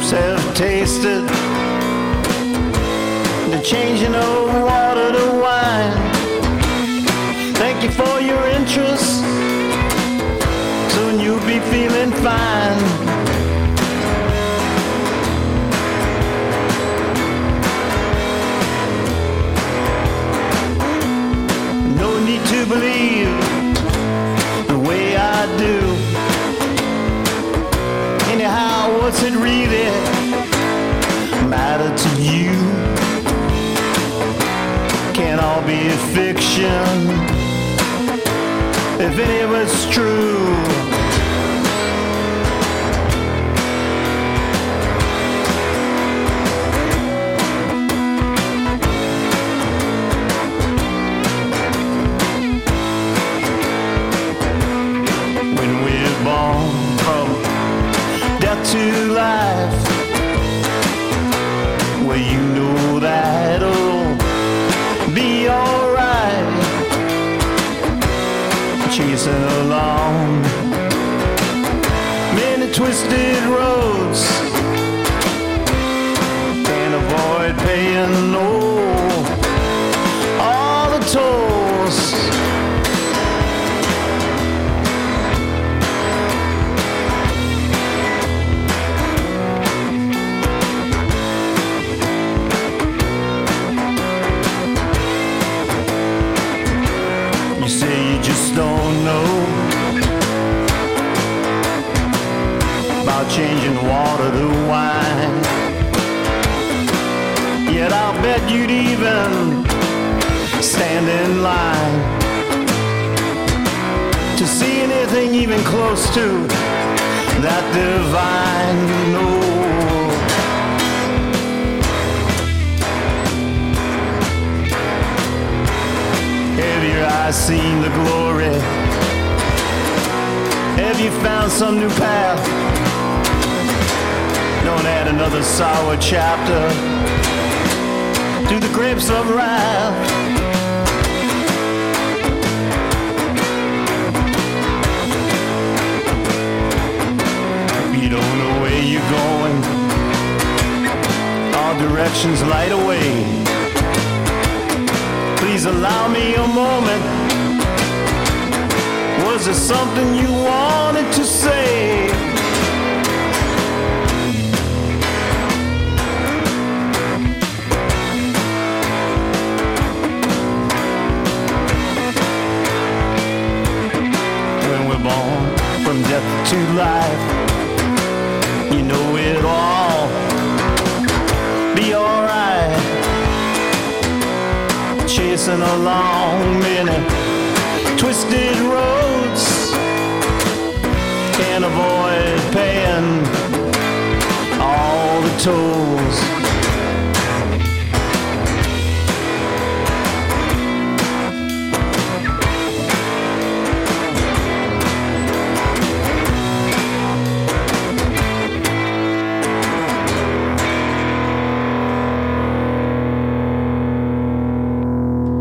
lips have tasted the changing of water. What's it really matter to you? Can all be fiction if any of it's true. When we're born from death to life, well, you know that'll be alright. Chasing along many twisted roads, can't avoid paying no about changing water to wine. Yet I'll bet you'd even stand in line to see anything even close to that divine. No. Have your eyes seen the glory? Have you found some new path? Another sour chapter to the grapes of wrath. You don't know where you're going, all directions light away. Please allow me a moment. Was there something you wanted to say? You know it'll all be alright chasing along many twisted roads. Can't avoid paying all the tolls.